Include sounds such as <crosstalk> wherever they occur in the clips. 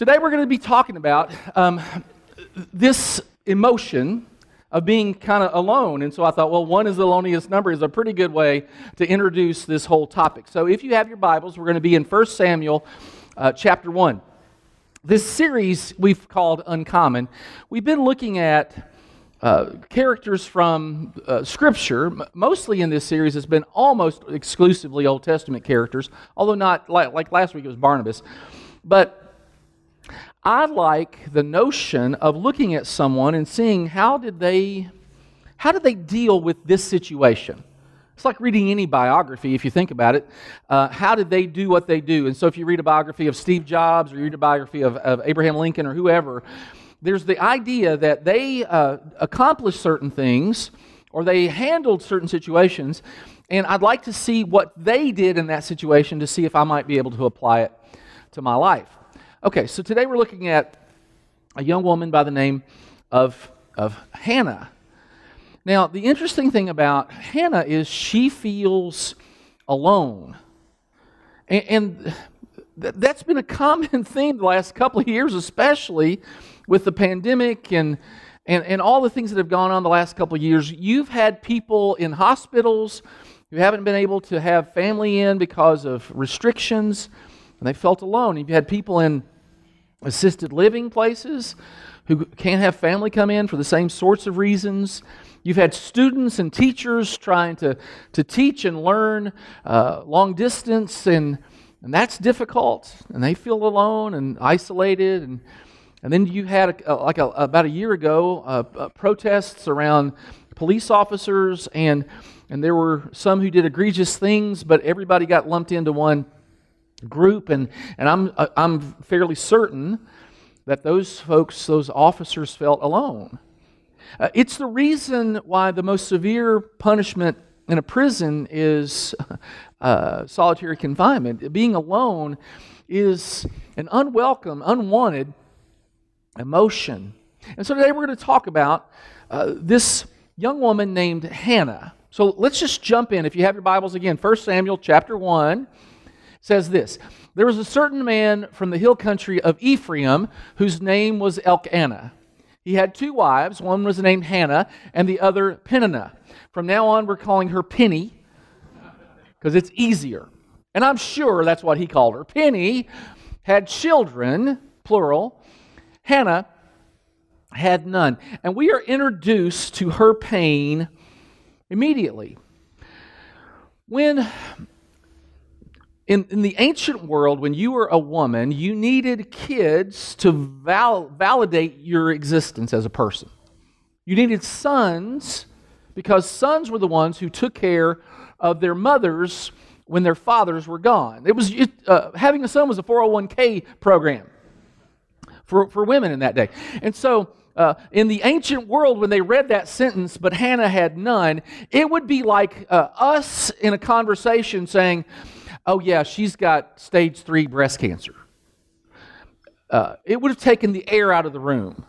Today we're going to be talking about um, this emotion of being kind of alone. And so I thought, well, one is the loneliest number is a pretty good way to introduce this whole topic. So if you have your Bibles, we're going to be in 1 Samuel uh, chapter 1. This series we've called Uncommon. We've been looking at uh, characters from uh, Scripture. Mostly in this series, it's been almost exclusively Old Testament characters, although not like, like last week it was Barnabas. But I like the notion of looking at someone and seeing how did they how did they deal with this situation. It's like reading any biography, if you think about it. Uh, how did they do what they do? And so, if you read a biography of Steve Jobs or you read a biography of, of Abraham Lincoln or whoever, there's the idea that they uh, accomplished certain things or they handled certain situations, and I'd like to see what they did in that situation to see if I might be able to apply it to my life. Okay, so today we're looking at a young woman by the name of, of Hannah. Now, the interesting thing about Hannah is she feels alone. And, and that's been a common <laughs> theme the last couple of years, especially with the pandemic and, and, and all the things that have gone on the last couple of years. You've had people in hospitals who haven't been able to have family in because of restrictions, and they felt alone. You've had people in assisted living places who can't have family come in for the same sorts of reasons. You've had students and teachers trying to, to teach and learn uh, long distance, and, and that's difficult. And they feel alone and isolated. And, and then you had, a, like a, about a year ago, uh, uh, protests around police officers, and, and there were some who did egregious things, but everybody got lumped into one group, and, and I'm, uh, I'm fairly certain that those folks, those officers, felt alone. Uh, it's the reason why the most severe punishment in a prison is <laughs> uh, solitary confinement. Being alone is an unwelcome, unwanted emotion. And so today we're going to talk about uh, this young woman named Hannah. So let's just jump in. If you have your Bibles again, 1 Samuel chapter 1 says this There was a certain man from the hill country of Ephraim whose name was Elkanah. He had two wives. One was named Hannah, and the other Peninnah. From now on, we're calling her Penny because it's easier. And I'm sure that's what he called her. Penny had children, plural. Hannah had none. And we are introduced to her pain immediately. When in, in the ancient world, when you were a woman, you needed kids to val- validate your existence as a person. You needed sons because sons were the ones who took care of their mothers when their fathers were gone. It was it, uh, having a son was a 401k program for, for women in that day. And so uh, in the ancient world, when they read that sentence, but Hannah had none, it would be like uh, us in a conversation saying, oh, yeah, she's got stage three breast cancer. Uh, it would have taken the air out of the room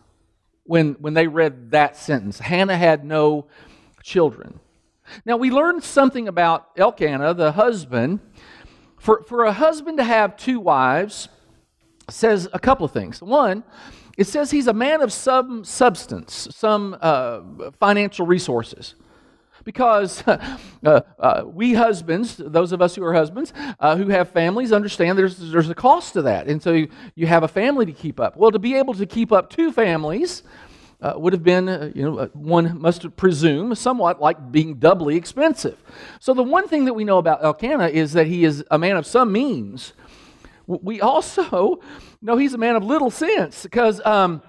when, when they read that sentence. Hannah had no children. Now, we learned something about Elkanah, the husband. For, for a husband to have two wives says a couple of things. One, it says he's a man of some substance, some uh, financial resources because <laughs> uh, uh, we husbands, those of us who are husbands, uh, who have families, understand there's, there's a cost to that. And so you, you, have a family to keep up. Well, to be able to keep up two families uh, would have been, uh, you know, uh, one must presume, somewhat like being doubly expensive. So the one thing that we know about Elkanah is that he is a man of some means. We also <laughs> know he's a man of little sense because. Um,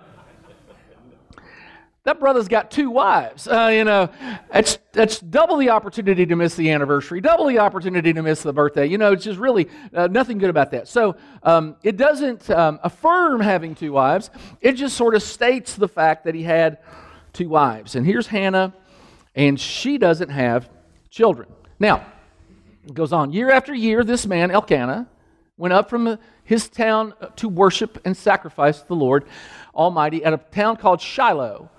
that brother's got two wives. Uh, you know, that's, that's double the opportunity to miss the anniversary, double the opportunity to miss the birthday. You know, it's just really uh, nothing good about that. So um, it doesn't um, affirm having two wives, it just sort of states the fact that he had two wives. And here's Hannah, and she doesn't have children. Now, it goes on. Year after year, this man, Elkanah, went up from his town to worship and sacrifice the Lord Almighty at a town called Shiloh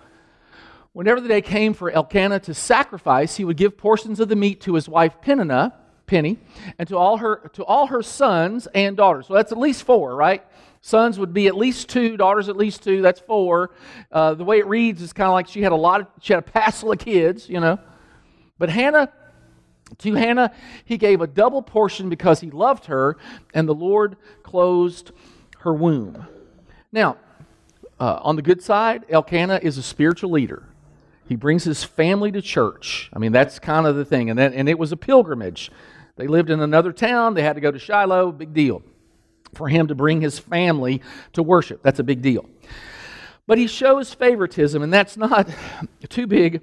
Whenever the day came for Elkanah to sacrifice, he would give portions of the meat to his wife Peninnah, Penny, and to all her to all her sons and daughters. So that's at least four, right? Sons would be at least two, daughters at least two. That's four. Uh, the way it reads is kind of like she had a lot. Of, she had a passel of kids, you know. But Hannah, to Hannah, he gave a double portion because he loved her, and the Lord closed her womb. Now, uh, on the good side, Elkanah is a spiritual leader. He brings his family to church. I mean, that's kind of the thing. And, that, and it was a pilgrimage. They lived in another town. They had to go to Shiloh. Big deal. For him to bring his family to worship. That's a big deal. But he shows favoritism, and that's not <laughs> too big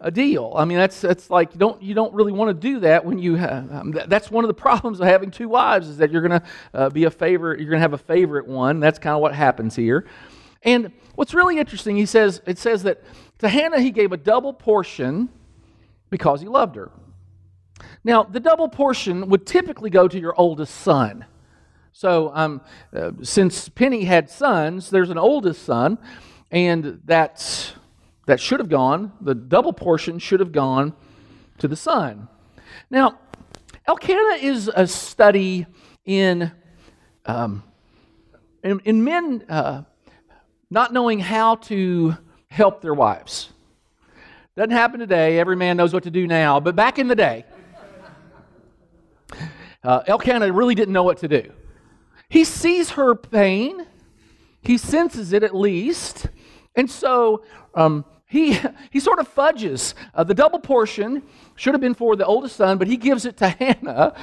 a deal. I mean, that's, that's like you don't, you don't really want to do that when you have, um, that's one of the <laughs> problems of having two wives is that you're going to uh, be a favorite, you're going to have a favorite one. That's kind of what happens here. And what's really interesting, he says, it says that to Hannah he gave a double portion because he loved her. Now, the double portion would typically go to your oldest son. So, um, uh, since Penny had sons, there's an oldest son, and that's, that should have gone, the double portion should have gone to the son. Now, Elkanah is a study in, um, in, in, men uh, not knowing how to help their wives. Doesn't happen today. Every man knows what to do now. But back in the day, uh, Elkanah really didn't know what to do. He sees her pain, he senses it at least, and so um, he, <laughs> he sort of fudges. Uh, the double portion should have been for the oldest son, but he gives it to <laughs> Hannah.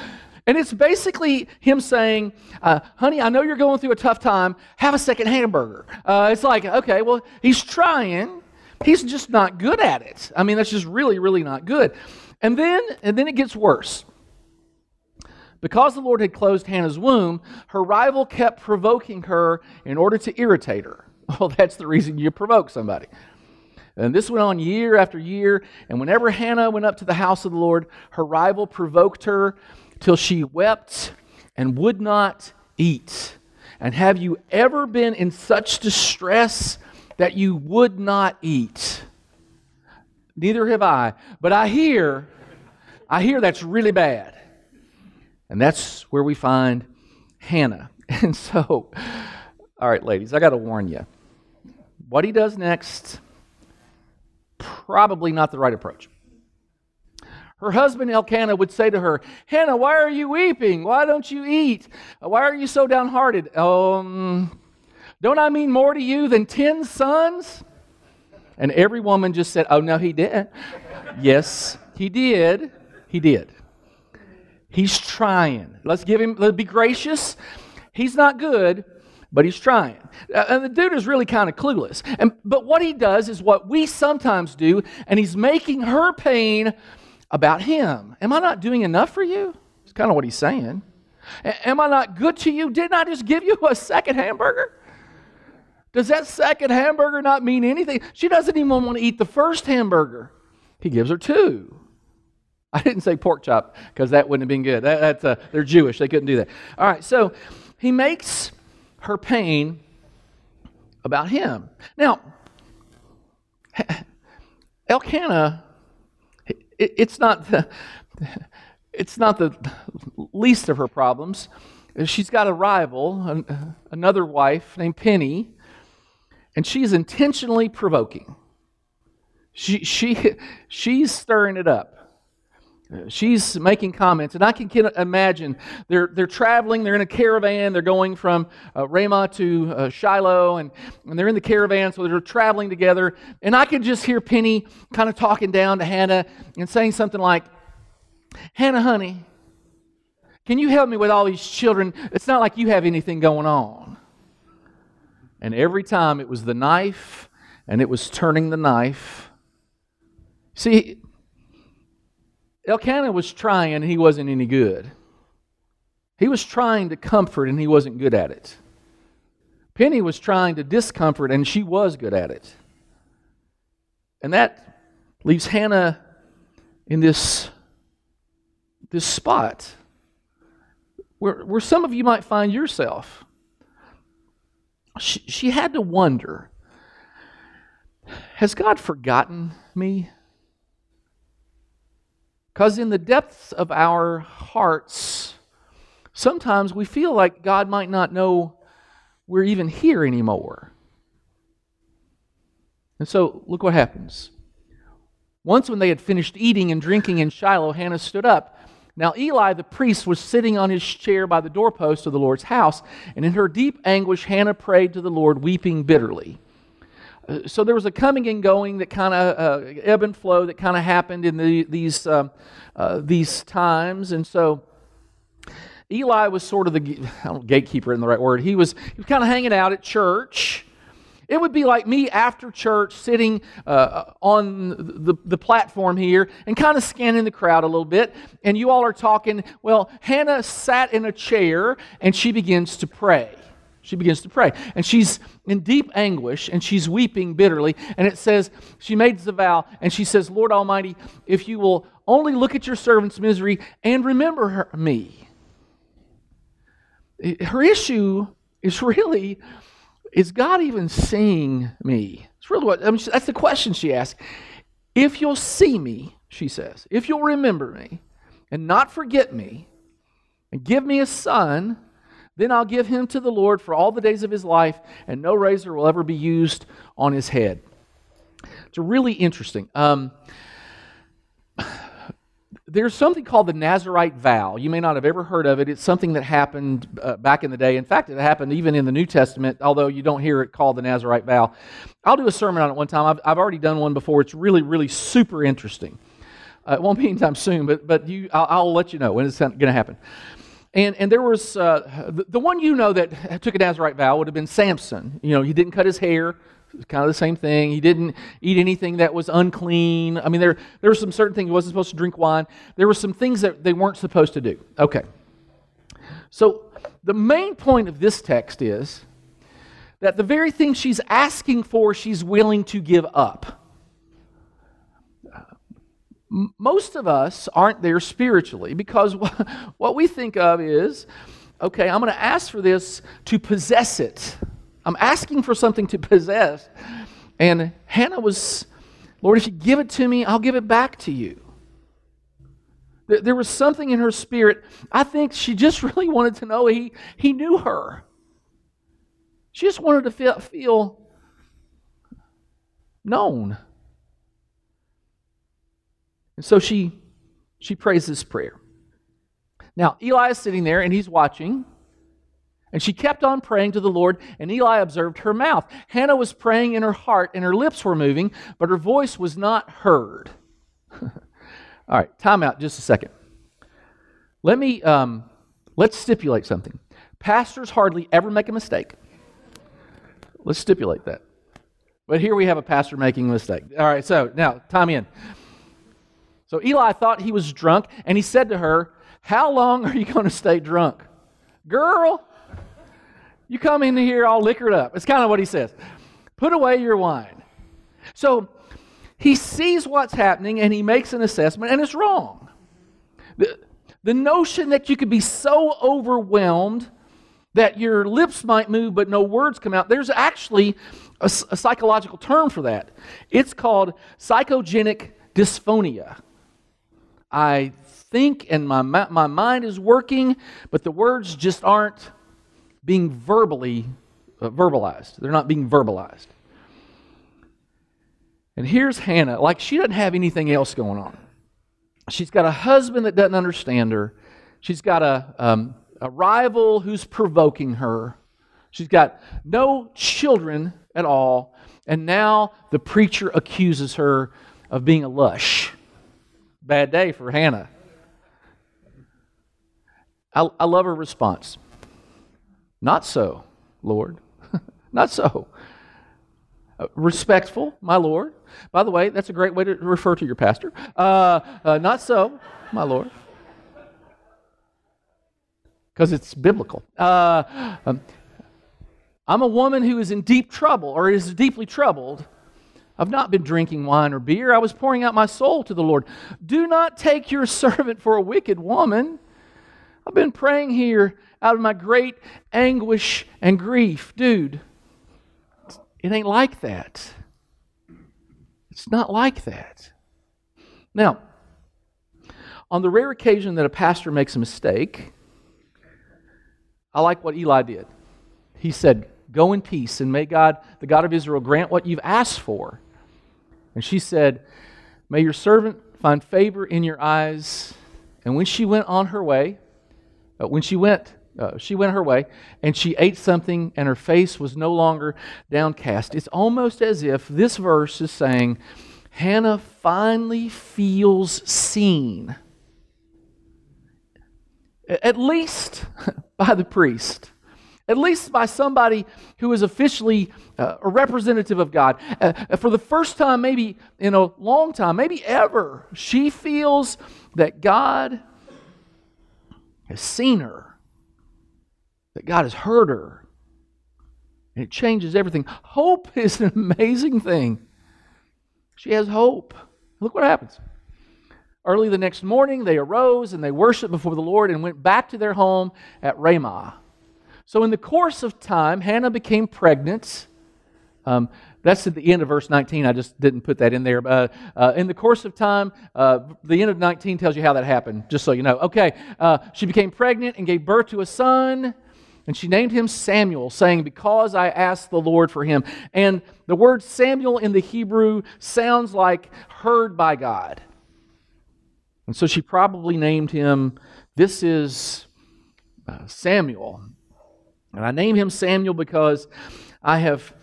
And it's basically him saying, uh, honey, I know you're going through a tough time. Have a second hamburger. Uh, it's like, okay, well, he's trying. He's just not good at it. I mean, that's just really, really not good. And then, and then it gets worse. Because the Lord had closed Hannah's womb, her rival kept provoking her in order to irritate her. <laughs> Well, that's the reason you provoke somebody. And this went on year after year. And whenever Hannah went up to the house of the Lord, her rival provoked her till she wept and would not eat. And have you ever been in such distress that you would not eat? Neither have I. But I hear, I hear that's really bad. And that's where we find Hannah. <laughs> And so, all right, ladies, I got to warn you. What he does next, probably not the right approach. Her husband Elkanah would say to her, Hannah, why are you weeping? Why don't you eat? Why are you so downhearted? Um, don't I mean more to you than ten sons? And every woman just said, Oh, no, he didn't. yes, he did. He did. He's trying. Let's give him, let's be gracious. He's not good, but he's trying. Uh, and the dude is really kind of clueless. And, but what he does is what we sometimes do, and he's making her pain about him. Am I not doing enough for you? It's kind of what he's saying. Am I not good to you? Didn't I just give you a second hamburger? Does that second hamburger not mean anything? She doesn't even want to eat the first hamburger. He gives her two. I didn't say pork chop because that wouldn't have been good. That, that's, uh, they're Jewish. They couldn't do that. All right, so he makes her pain about him. Now, <laughs> Elkanah, it, it's not the, <laughs> it's not the least of her problems. She's got a rival, another wife named Penny, and she's intentionally provoking. She, she, <laughs> she's stirring it up she's making comments, and I can imagine they're, they're traveling, they're in a caravan, they're going from uh, Ramah to uh, Shiloh, and, and they're in the caravan, so they're traveling together. And I can just hear Penny kind of talking down to Hannah and saying something like, Hannah, honey, can you help me with all these children? It's not like you have anything going on. And every time it was the knife, and it was turning the knife. See, Elkanah was trying and he wasn't any good. He was trying to comfort and he wasn't good at it. Penny was trying to discomfort and she was good at it. And that leaves Hannah in this, this spot where, where some of you might find yourself. She, she had to wonder Has God forgotten me? Because in the depths of our hearts, sometimes we feel like God might not know we're even here anymore. And so, look what happens. Once, when they had finished eating and drinking in Shiloh, Hannah stood up. Now, Eli the priest was sitting on his chair by the doorpost of the Lord's house, and in her deep anguish, Hannah prayed to the Lord, weeping bitterly. Uh, so there was a coming and going that kind of uh, ebb and flow that kind of happened in the, these, uh, uh, these times. And so Eli was sort of the <laughs> gatekeeper in the right word. He was, he was kind of hanging out at church. It would be like me after church sitting uh, on the, the platform here and kind of scanning the crowd a little bit. And you all are talking. Well, Hannah sat in a chair and she begins to pray. She begins to pray. And she's in deep anguish and she's weeping bitterly. And it says, she makes the vow and she says, Lord Almighty, if you will only look at your servant's misery and remember her, me. Her issue is really, is God even seeing me? It's really what, I mean, that's the question she asks. If you'll see me, she says, if you'll remember me and not forget me and give me a son, then I'll give him to the Lord for all the days of his life, and no razor will ever be used on his head. It's really interesting. Um, <sighs> there's something called the Nazarite vow. You may not have ever heard of it. It's something that happened uh, back in the day. In fact, it happened even in the New Testament, although you don't hear it called the Nazarite vow. I'll do a sermon on it one time. I've, I've already done one before. It's really, really super interesting. Uh, it won't be anytime soon, but, but you, I'll, I'll let you know when it's going to happen. And, and there was uh, the, the, one you know that took a Nazarite vow would have been Samson. You know, he didn't cut his hair. kind of the same thing. He didn't eat anything that was unclean. I mean, there, there were some certain things. He wasn't supposed to drink wine. There were some things that they weren't supposed to do. Okay. So the main point of this text is that the very thing she's asking for, she's willing to give up most of us aren't there spiritually because <laughs> what we think of is okay, I'm going to ask for this to possess it. I'm asking for something to possess. And Hannah was, Lord, if you give it to me, I'll give it back to you. There was something in her spirit. I think she just <laughs> really wanted to know he, he knew her. She just wanted to feel, feel known. And so she, she prays this prayer. Now, Eli is sitting there and he's watching. And she kept on praying to the Lord, and Eli observed her mouth. Hannah was praying in her heart, and her lips were moving, but her voice was not heard. <laughs> All right, time out just a second. Let me, um, let's stipulate something. Pastors hardly ever make a mistake. Let's stipulate that. But here we have a pastor making a mistake. All right, so now, time in. So Eli thought he was drunk, and he said to her, How long are you going to stay drunk? Girl, you come in here all liquored up. It's kind of what he says. Put away your wine. So he sees what's happening and he makes an assessment, and it's wrong. The, the notion that you could be so overwhelmed that your lips might move but no words come out, there's actually a, a psychological term for that. It's called psychogenic dysphonia. I think and my, my mind is working, but the words just aren't being verbally uh, verbalized. They're not being verbalized. And here's Hannah, like she doesn't have anything else going on. She's got a husband that doesn't understand her. She's got a, um, a rival who's provoking her. She's got no children at all. And now the preacher accuses her of being a lush. Bad day for Hannah. I, I love her response. Not so, Lord. <laughs> Not so. Uh, respectful, my Lord. By the way, that's a great way to refer to your pastor. Uh, uh, not so, my Lord. Because it's biblical. Uh, um, I'm a woman who is in deep trouble or is deeply troubled I've not been drinking wine or beer. I was pouring out my soul to the Lord. Do not take your <laughs> servant for a wicked woman. I've been praying here out of my great anguish and grief. Dude, it ain't like that. It's not like that. Now, on the rare occasion that a pastor makes a mistake, I like what Eli did. He said, Go in peace, and may God, the God of Israel, grant what you've asked for. And she said, May your servant find favor in your eyes. And when she went on her way, uh, when she went, uh, she went her way, and she ate something, and her face was no longer downcast. It's almost as if this verse is saying, Hannah finally feels seen, at least <laughs> by the priest at least by somebody who is officially uh, a representative of God. Uh, for the first time, maybe in a long time, maybe ever, she feels that God has seen her, that God has heard her. And it changes everything. Hope <laughs> is an amazing thing. She has hope. Look what happens. Early the next morning, they arose and they worshiped before the Lord and went back to their home at Ramah. So, in the course of time, Hannah became pregnant. Um, that's at the end of verse 19. I just didn't put that in there. Uh, uh, in the course of time, uh, the end of 19 tells you how that happened, just so you know. Okay, uh, she became pregnant and gave birth to a son, and she named him Samuel, saying, Because I asked the Lord for him. And the word Samuel in the Hebrew sounds like heard by God. And so she probably named him, This is uh, Samuel. And I name him Samuel because I have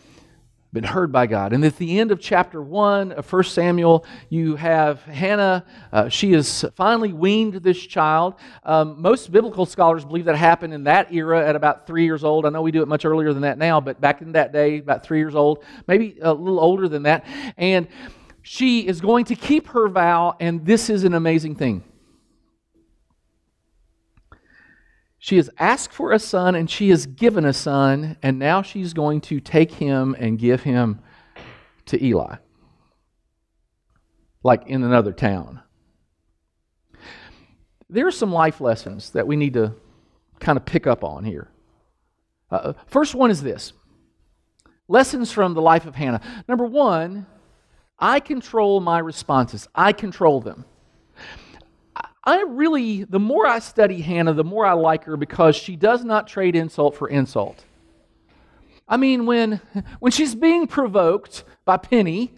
been heard by God. And at the end of chapter 1 of 1 Samuel, you have Hannah. Uh, she has finally weaned this child. Um, most biblical scholars believe that happened in that era at about three years old. I know we do it much earlier than that now, but back in that day, about three years old, maybe a little older than that. And she is going to keep her vow, and this is an amazing thing. She has asked for a son and she has given a son, and now she's going to take him and give him to Eli, like in another town. There are some life lessons that we need to kind of pick up on here. Uh, first one is this lessons from the life of Hannah. Number one, I control my responses, I control them. I really, the more I study Hannah, the more I like her because she does not trade insult for insult. I mean, when, when she's being provoked by Penny,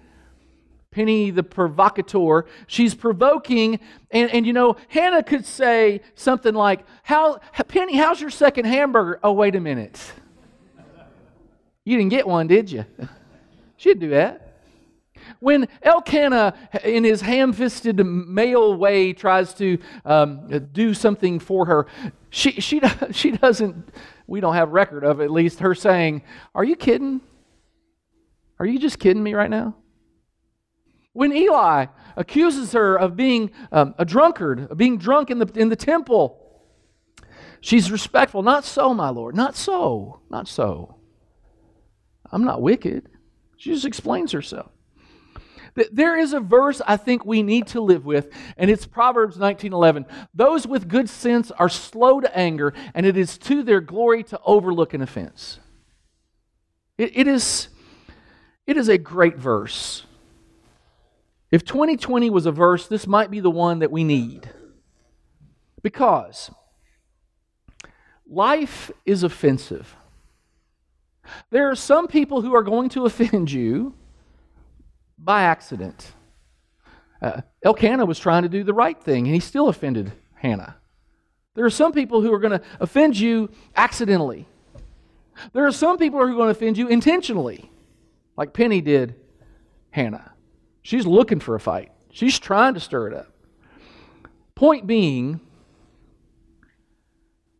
Penny the provocateur, she's provoking, and, and you know, Hannah could say something like, How, Penny, how's your second hamburger? Oh, wait a minute. You didn't get one, did you? <laughs> She'd do that. When Elkanah, in his ham fisted male way, tries to um, do something for her, she, she, <laughs> she doesn't, we don't have record of at least, her saying, Are you kidding? Are you just kidding me right now? When Eli accuses her of being um, a drunkard, of being drunk in the, in the temple, she's respectful. Not so, my Lord. Not so. Not so. I'm not wicked. She just explains herself. There is a verse I think we need to live with, and it's Proverbs 19:11. Those with good sense are slow to anger, and it is to their glory to overlook an offense. it, it is, it is a great verse. If 2020 was a verse, this might be the one that we need. Because life is offensive. There are some people who are going to offend you by accident. Uh, Elkanah was trying to do the right thing, and he still offended Hannah. There are some people who are going to offend you accidentally. There are some people who are going to offend you intentionally, like Penny did Hannah. She's looking for a fight, she's trying to stir it up. Point being,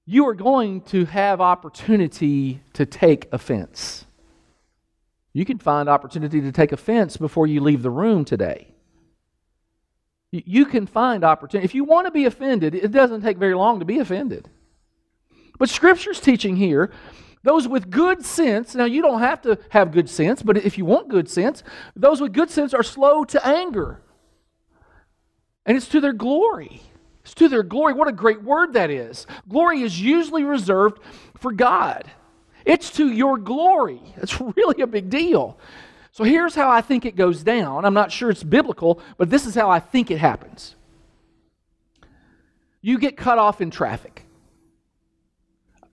you are going to have opportunity to take offense. You can find opportunity to take offense before you leave the room today. You can find opportunity. If you want to be offended, it doesn't take very long to be offended. But Scripture's teaching here those with good sense, now you don't have to have good sense, but if you want good sense, those with good sense are slow to anger. And it's to their glory. It's to their glory. What a great word that is. Glory is usually reserved for God. It's to your glory. It's <laughs> really a big deal. So here's how I think it goes down. I'm not sure it's biblical, but this is how I think it happens. You get cut off in traffic.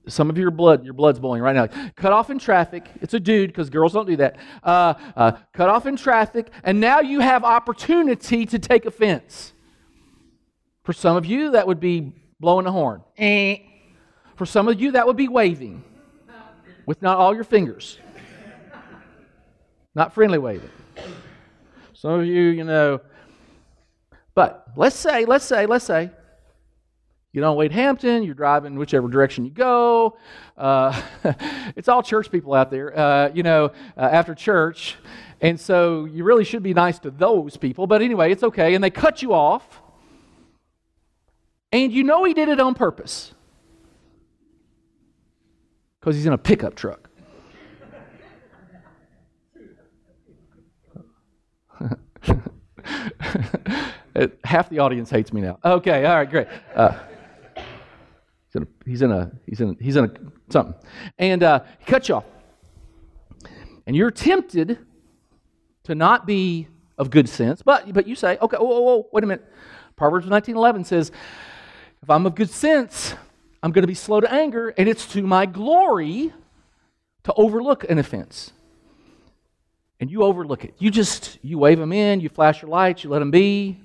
some of your blood, your blood's boiling right now. Cut off in traffic. It's a dude because girls don't do that. Uh, uh, cut off in traffic, and now you have opportunity to take offense. For some of you, that would be blowing a horn. Eh. For some of you, that would be waving with not all your fingers, not friendly waving. Some of you, you know. But let's say, let's say, let's say you know, Wade Hampton, you're driving whichever direction you go. Uh, <laughs> it's all church people out there, uh, you know, uh, after church. And so you really should be nice to those people. But anyway, it's okay. And they cut you off. And you know he did it on purpose because he's in a pickup truck. <laughs> Half the audience hates me now. Okay, all right, great. Uh, he's in a, he's in a, he's in a, he's in a something. And uh, he cuts you off. And you're tempted to not be of good sense, but, but you say, okay, whoa, whoa, whoa, wait a minute. Proverbs 19.11 says, if I'm of good sense, I'm going to be slow to anger, and it's to my glory to overlook an offense. And you overlook it. You just, you wave them in, you flash your lights, you let them be.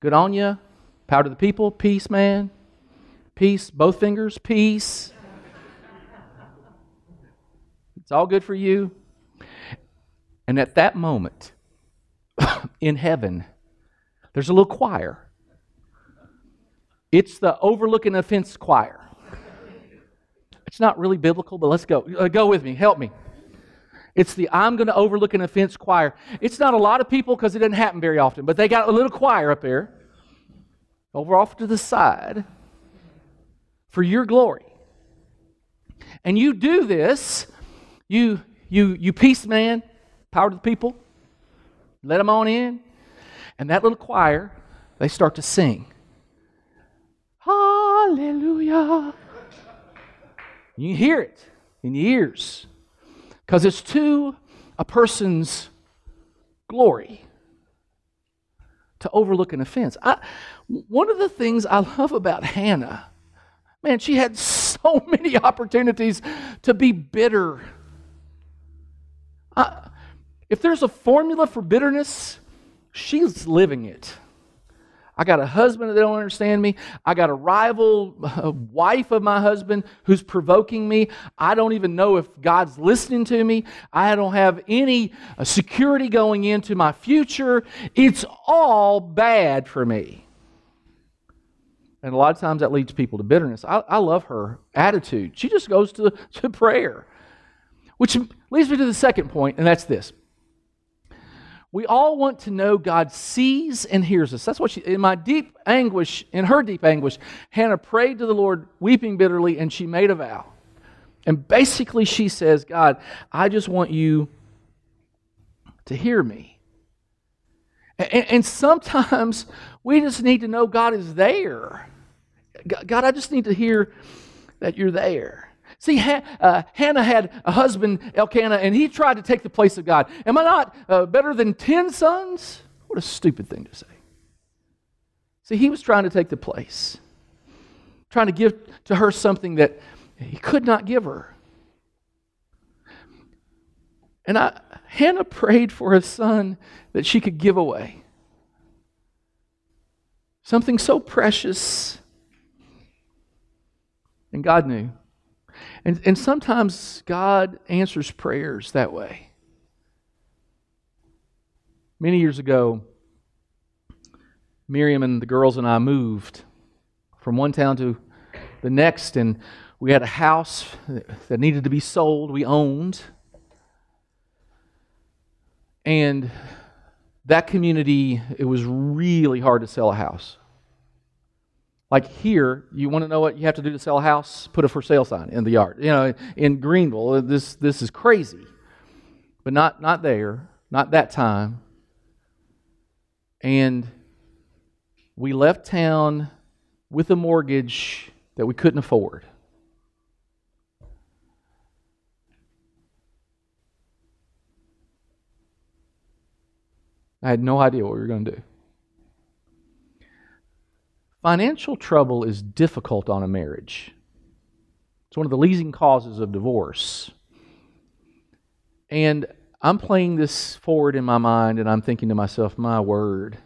Good on you. Power to the people. Peace, man. Peace. Both fingers. Peace. It's all good for you. And at that moment, <coughs> in heaven, there's a little choir it's the overlooking offense choir. It's not really biblical, but let's go. Uh, go with me. Help me. It's the I'm going to overlook an offense choir. It's not a lot of people because it doesn't happen very often, but they got a little choir up there over off to the side for your glory. And you do this, you you you peace man, power to the people, let them on in, and that little choir, they start to sing. Hallelujah. You hear it in your ears because it's to a person's glory to overlook an offense. I, one of the things I love about Hannah, man, she had so <laughs> many opportunities to be bitter. I, if there's a formula for bitterness, she's living it. I got a husband that don't understand me. I got a rival wife of my husband who's provoking me. I don't even know if God's listening to me. I don't have any uh, security going into my future. It's all bad for me. And a lot of times that leads people to bitterness. I, I love her attitude. She just goes to, <laughs> to prayer, which leads me to the second point, and that's this we all want to know God sees and hears us. That's what she, in my deep anguish, in her deep anguish, Hannah prayed to the Lord, weeping bitterly, and she made a vow. And basically, she says, God, I just want you to hear me. And, and sometimes we just need to know God is there. God, I just need to hear that you're there. See, uh, Hannah had a husband, Elkanah, and he tried to take the place of God. Am I not uh, better than 10 sons? What a stupid thing to say. See, he was trying to take the place, trying to give to her something that he could not give her. And I, Hannah prayed for a son that she could give away. Something so precious. And God knew. And, and sometimes God answers prayers that way. Many years ago, Miriam and the girls and I moved from one town to the next, and we had a house that needed to be sold, we owned. And that community, it was really hard to sell a house. Like here, you want to know what you have to do to sell a house? Put a for sale sign in the yard. You know, in Greenville, uh, this this is crazy. But not not there, not that time. And we left town with a mortgage that we couldn't afford. I had no idea what we were going to do. Financial trouble is difficult on a marriage. It's one of the leading causes of divorce. And I'm playing this forward in my mind, and I'm thinking to myself, my word,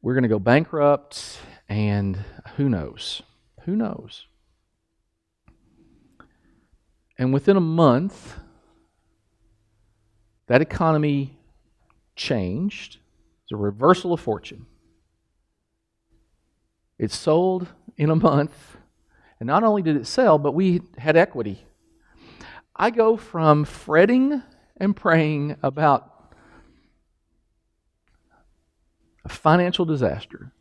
we're going to go bankrupt, and who knows? Who knows? And within a month, that economy changed. It's a reversal of fortune. It sold in a month, and not only did it sell, but we had equity. I go from fretting and praying about a financial disaster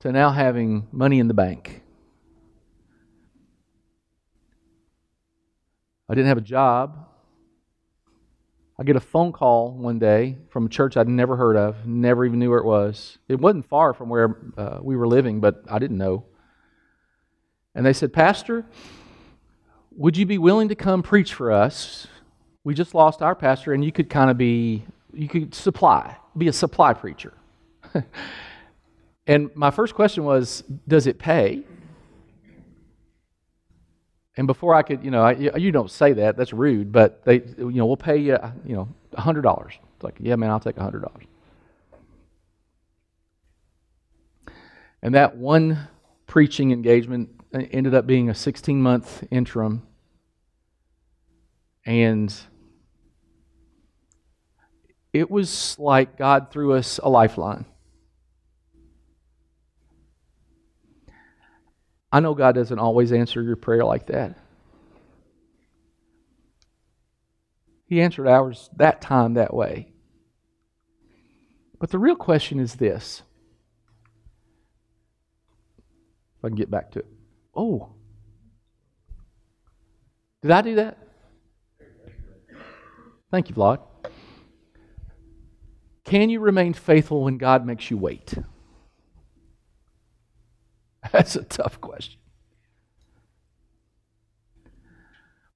to now having money in the bank. I didn't have a job. I get a phone call one day from a church I'd never heard of, never even knew where it was. It wasn't far from where uh, we were living, but I didn't know. And they said, Pastor, would you be willing to come preach for us? We just lost our pastor, and you could kind of be, you could supply, be a supply preacher. <laughs> and my first question was, does it pay? And before I could, you know, I, you don't say that, that's rude, but they, you know, we'll pay you, you know, $100. It's like, yeah, man, I'll take $100. And that one preaching engagement ended up being a 16 month interim. And it was like God threw us a lifeline. I know God doesn't always answer your prayer like that. He answered ours that time that way. But the real question is this. If I can get back to it. Oh. Did I do that? Thank you, Vlad. Can you remain faithful when God makes you wait? <laughs> That's a tough question.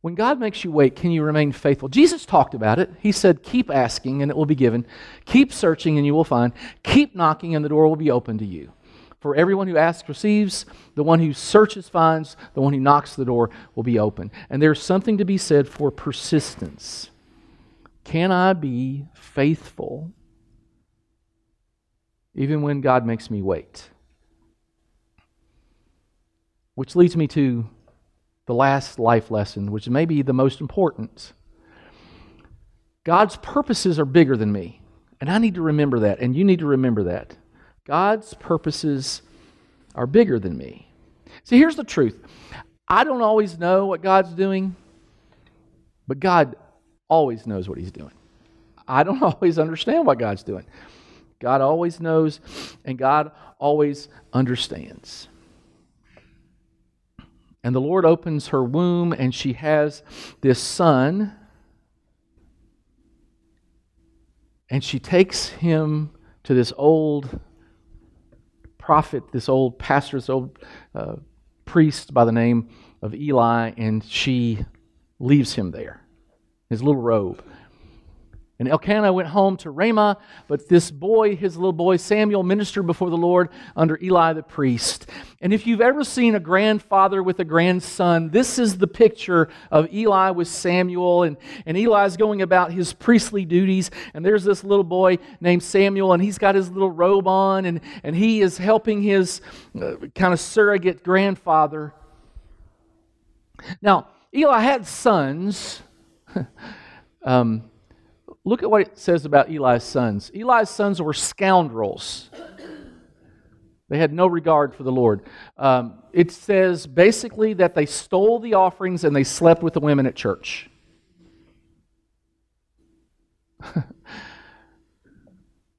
When God makes you wait, can you remain faithful? Jesus talked about it. He said, Keep asking and it will be given. Keep searching and you will find. Keep knocking and the door will be open to you. For everyone who asks receives, the one who searches finds, the one who knocks the door will be open. And there's something to be said for persistence. Can I be faithful even when God makes me wait? Which leads me to the last life lesson, which may be the most important. God's purposes are bigger than me. And I need to remember that, and you need to remember that. God's purposes are bigger than me. See, here's the truth I don't always know what God's doing, but God always knows what He's doing. I don't <laughs> always understand what God's doing. God always knows, and God always understands. And the Lord opens her womb, and she has this son. And she takes him to this old prophet, this old pastor, this old uh, priest by the name of Eli, and she leaves him there, his little robe. And Elkanah went home to Ramah, but this boy, his little boy Samuel, ministered before the Lord under Eli the priest. And if you've ever seen a grandfather with a grandson, this is the picture of Eli with Samuel. And, and Eli's going about his priestly duties. And there's this little boy named Samuel, and he's got his little robe on, and, and he is helping his uh, kind of surrogate grandfather. Now, Eli had sons. <laughs> um, Look at what it says about Eli's sons. Eli's sons were scoundrels. They had no regard for the Lord. Um, it says basically that they stole the offerings and they slept with the women at church. <laughs>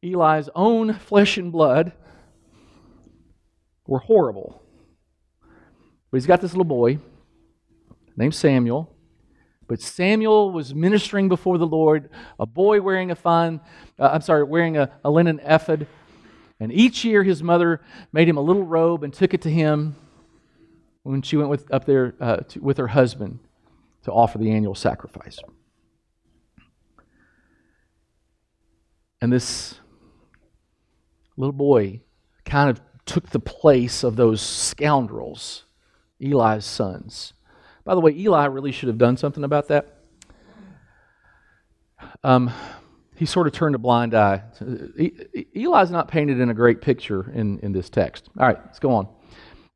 Eli's own flesh and blood were horrible. But he's got this little boy named Samuel. But Samuel was ministering before the Lord, a boy wearing a fine, uh, I'm sorry, wearing a, a linen ephod. And each year his mother made him a little robe and took it to him when she went with, up there uh, to, with her husband to offer the annual sacrifice. And this little boy kind of took the place of those scoundrels Eli's sons. By the way, Eli really should have done something about that. Um, he sort of turned a blind eye. Eli's not painted in a great picture in, in this text. All right, let's go on.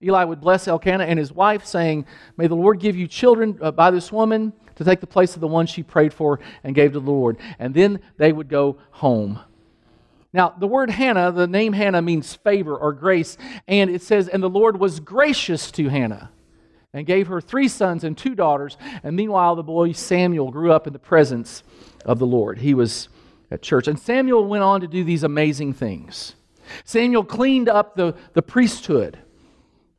Eli would bless Elkanah and his wife, saying, May the Lord give you children uh, by this woman to take the place of the one she prayed for and gave to the Lord. And then they would go home. Now, the word Hannah, the name Hannah means favor or grace, and it says, And the Lord was gracious to Hannah and gave her three sons and two daughters. And meanwhile, the boy Samuel grew up in the presence of the Lord. He was at church. And Samuel went on to do these amazing things. Samuel cleaned up the, the priesthood.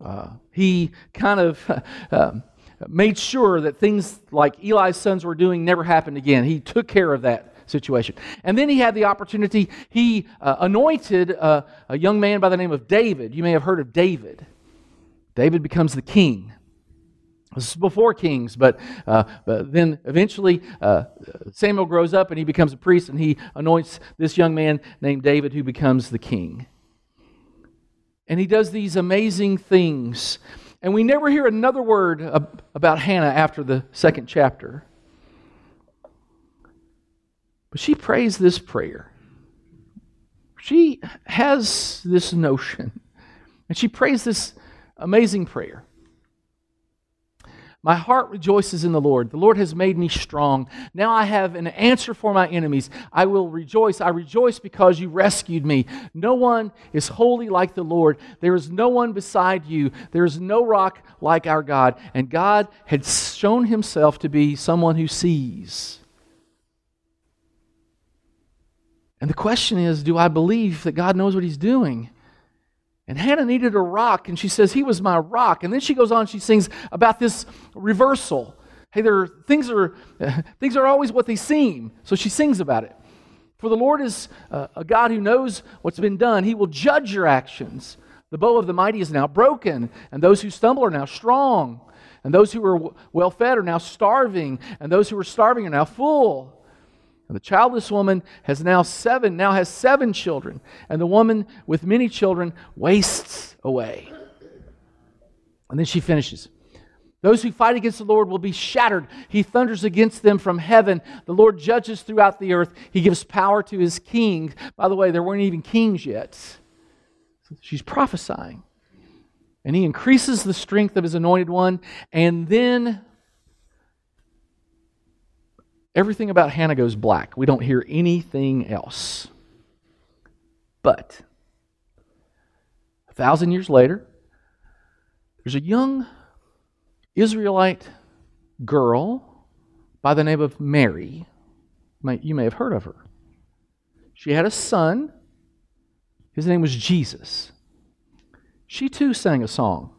Uh, he kind of uh, <laughs> made sure that things like Eli's sons were doing never happened again. He took care of that situation. And then he had the opportunity, he uh, anointed a young man by the name of David. You may have heard of David. David becomes the king. This is before kings, but, uh, but then eventually uh, Samuel grows up and he becomes a priest and he anoints this young man named David who becomes the king. And he does these amazing things. And we never hear another word about Hannah after the second chapter. But she prays this prayer. She has this notion, and she prays this amazing prayer. My heart rejoices in the Lord. The Lord has made me strong. Now I have an answer for my enemies. I will rejoice. I rejoice because you rescued me. No one is holy like the Lord. There is no one beside you. There is no rock like our God. And God had shown himself to be someone who sees. And the question is do I believe that God knows what he's doing? And Hannah needed a rock, and she says, He was my rock. And then she goes on, she sings about this reversal. Hey, there are, things, are, <laughs> things are always what they seem. So she sings about it. For the Lord is uh, a God who knows what's been done. He will judge your actions. The bow of the mighty is now broken, and those who stumble are now strong. And those who are well fed are now starving, and those who are starving are now full. And the childless woman has now seven, now has seven children, and the woman with many children wastes away. And then she finishes. Those who fight against the Lord will be shattered. He thunders against them from heaven. The Lord judges throughout the earth. He gives power to his kings. By the way, there weren't even kings yet. She's prophesying. And he increases the strength of his anointed one. And then Everything about Hannah goes black. We don't hear anything else. But a thousand years later, there's a young Israelite girl by the name of Mary. You may have heard of her. She had a son. His name was Jesus. She too sang a song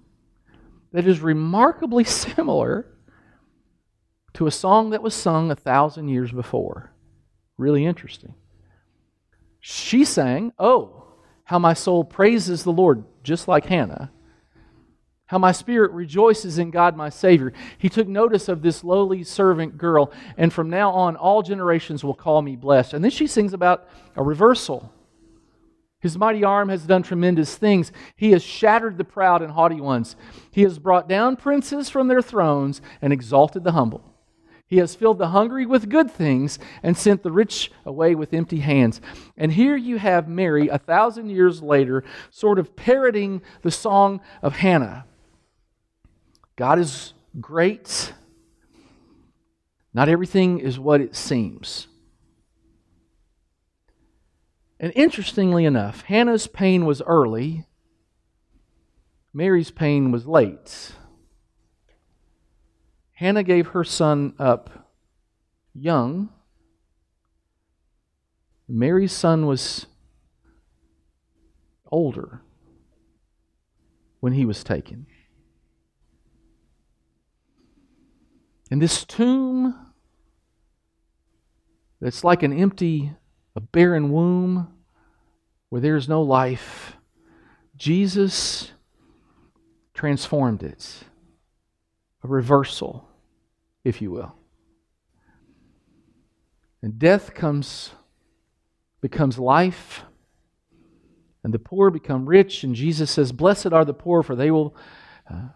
that is remarkably <laughs> similar to a song that was sung a thousand years before. Really interesting. She sang, Oh, how my soul praises the Lord, just like Hannah. How my spirit rejoices in God my Savior. He took notice of this lowly servant girl, and from now on, all generations will call me blessed. And then she sings about a reversal. His mighty arm has done tremendous things. He has shattered the proud and haughty ones. He has brought down princes from their thrones and exalted the humble. He has filled the hungry with good things and sent the rich away with empty hands. And here you have Mary, a thousand years later, sort of parroting the song of Hannah. God is great. Not everything is what it seems. And interestingly enough, Hannah's pain was early, Mary's pain was late. Hannah gave her son up young. Mary's son was older when he was taken. And this tomb that's like an empty, a barren womb where there is no life, Jesus transformed it. A reversal if you will. And death comes, becomes life, and the poor become rich. And Jesus says, Blessed are the poor, for they will uh,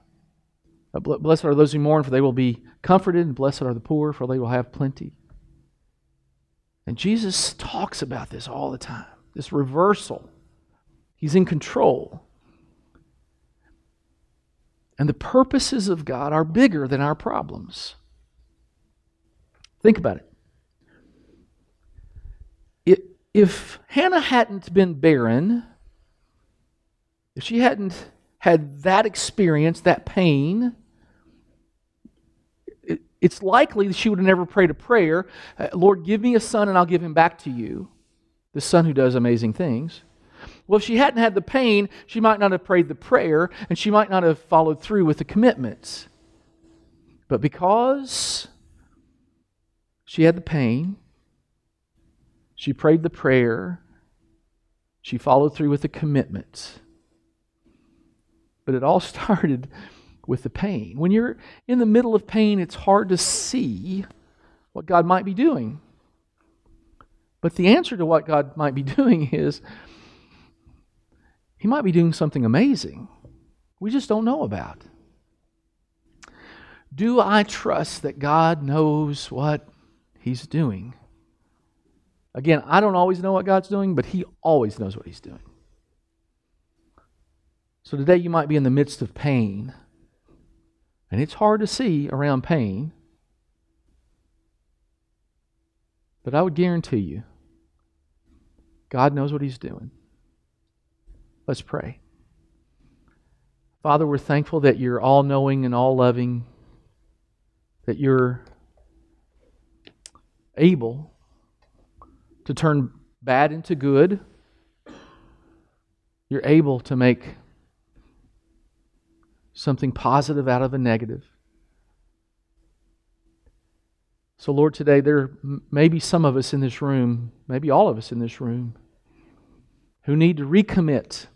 blessed are those who mourn, for they will be comforted, and blessed are the poor, for they will have plenty. And Jesus talks about this all the time this reversal. He's in control. And the purposes of God are bigger than our problems. Think about it. If Hannah hadn't been barren, if she hadn't had that experience, that pain, it's likely that she would have never prayed a prayer uh, Lord, give me a son and I'll give him back to you. The son who does amazing things. Well, if she hadn't had the pain, she might not have prayed the prayer and she might not have followed through with the commitments. But because she had the pain, she prayed the prayer, she followed through with the commitment. But it all <laughs> started with the pain. When you're in the middle of pain, it's hard to see what God might be doing. But the answer to what God might be <laughs> doing is He might be doing something amazing we just don't know about. Do I trust that God knows what He's doing? Again, I don't always know what God's doing, but He always knows what He's doing. So today you might be in the midst of pain, and it's hard to see around pain. But I would guarantee you, God knows what He's doing. Let's pray. Father, we're thankful that you're all knowing and all loving, that you're able to turn bad into good. You're able to make something positive out of a negative. So, Lord, today there may be some of us in this room, maybe all of us in this room, who need to recommit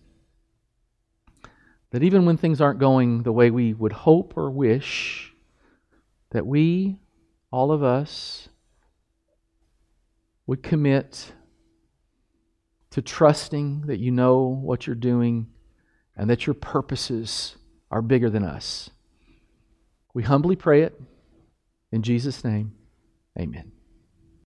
that even when things aren't going the way we would hope or wish, that we, all of us, would commit to trusting that you know what you're doing and that your purposes are bigger than us. We humbly pray it in Jesus' name. Amen.